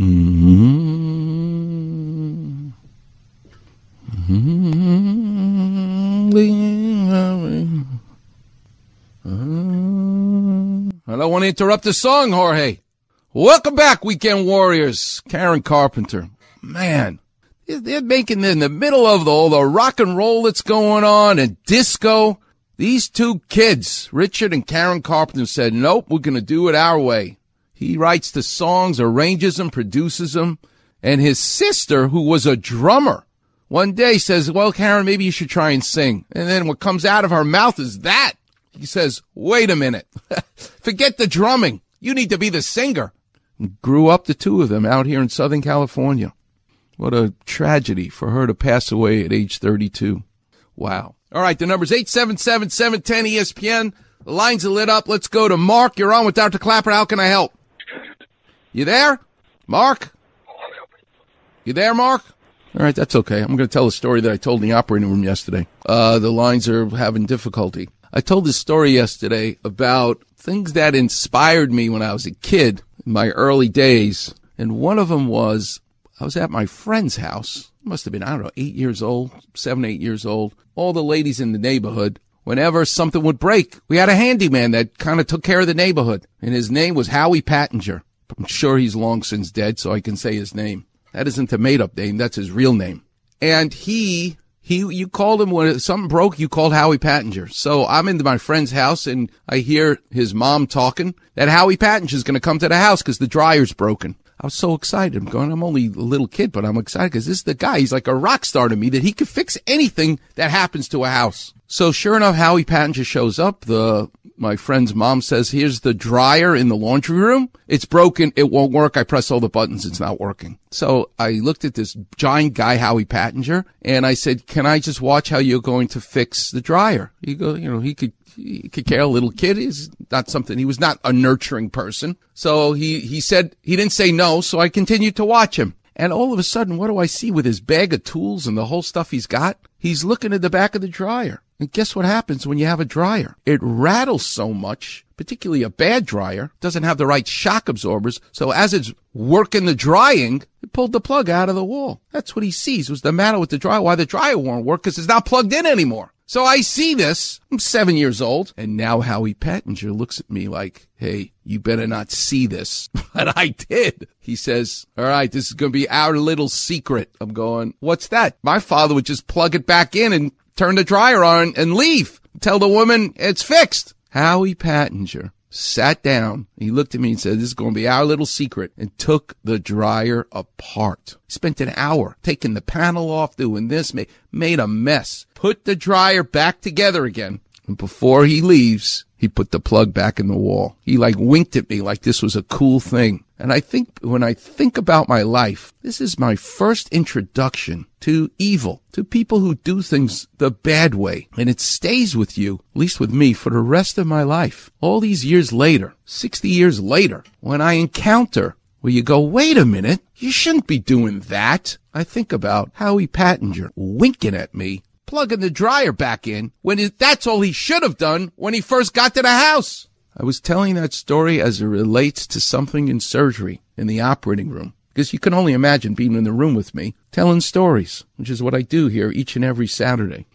I don't want to interrupt the song, Jorge. Welcome back, Weekend Warriors. Karen Carpenter. Man, they're making in the middle of all the rock and roll that's going on and disco. These two kids, Richard and Karen Carpenter, said, nope, we're going to do it our way. He writes the songs, arranges them, produces them. And his sister, who was a drummer, one day says, well, Karen, maybe you should try and sing. And then what comes out of her mouth is that. He says, wait a minute. Forget the drumming. You need to be the singer. And grew up the two of them out here in Southern California. What a tragedy for her to pass away at age 32. Wow. All right. The number's 877-710-ESPN. The lines are lit up. Let's go to Mark. You're on with Dr. Klapper. How can I help? You there? Mark? You there, Mark? All right. That's okay. I'm going to tell a story that I told in the operating room yesterday. Uh, the lines are having difficulty. I told this story yesterday about things that inspired me when I was a kid in my early days. And one of them was I was at my friend's house. Must have been, I don't know, eight years old, seven, eight years old. All the ladies in the neighborhood, whenever something would break, we had a handyman that kind of took care of the neighborhood. And his name was Howie Pattinger. I'm sure he's long since dead, so I can say his name. That isn't a made up name. That's his real name. And he he, you called him when something broke, you called Howie Pattinger. So I'm into my friend's house and I hear his mom talking that Howie Pattinger is going to come to the house because the dryer's broken. I was so excited. I'm going, I'm only a little kid, but I'm excited because this is the guy. He's like a rock star to me that he could fix anything that happens to a house. So sure enough, Howie Pattinger shows up. The my friend's mom says, here's the dryer in the laundry room. It's broken. It won't work. I press all the buttons. It's not working. So I looked at this giant guy, Howie Pattinger, and I said, can I just watch how you're going to fix the dryer? He go, you know, he could, he could care a little kid. He's not something, he was not a nurturing person. So he, he said, he didn't say no. So I continued to watch him. And all of a sudden, what do I see with his bag of tools and the whole stuff he's got? He's looking at the back of the dryer. And guess what happens when you have a dryer? It rattles so much, particularly a bad dryer, doesn't have the right shock absorbers. So as it's working the drying, it pulled the plug out of the wall. That's what he sees was the matter with the dryer, why the dryer won't work because it's not plugged in anymore. So I see this. I'm seven years old. And now Howie Pattinger looks at me like, Hey, you better not see this. But I did. He says, all right, this is going to be our little secret. I'm going, what's that? My father would just plug it back in and turn the dryer on and leave. Tell the woman it's fixed. Howie Pattinger sat down. He looked at me and said, this is going to be our little secret and took the dryer apart. Spent an hour taking the panel off, doing this, made, made a mess, put the dryer back together again. And before he leaves, he put the plug back in the wall. He like winked at me like this was a cool thing. And I think when I think about my life, this is my first introduction to evil, to people who do things the bad way. And it stays with you, at least with me, for the rest of my life. All these years later, 60 years later, when I encounter where you go, wait a minute, you shouldn't be doing that. I think about Howie Pattinger winking at me, plugging the dryer back in when that's all he should have done when he first got to the house. I was telling that story as it relates to something in surgery in the operating room. Because you can only imagine being in the room with me telling stories, which is what I do here each and every Saturday.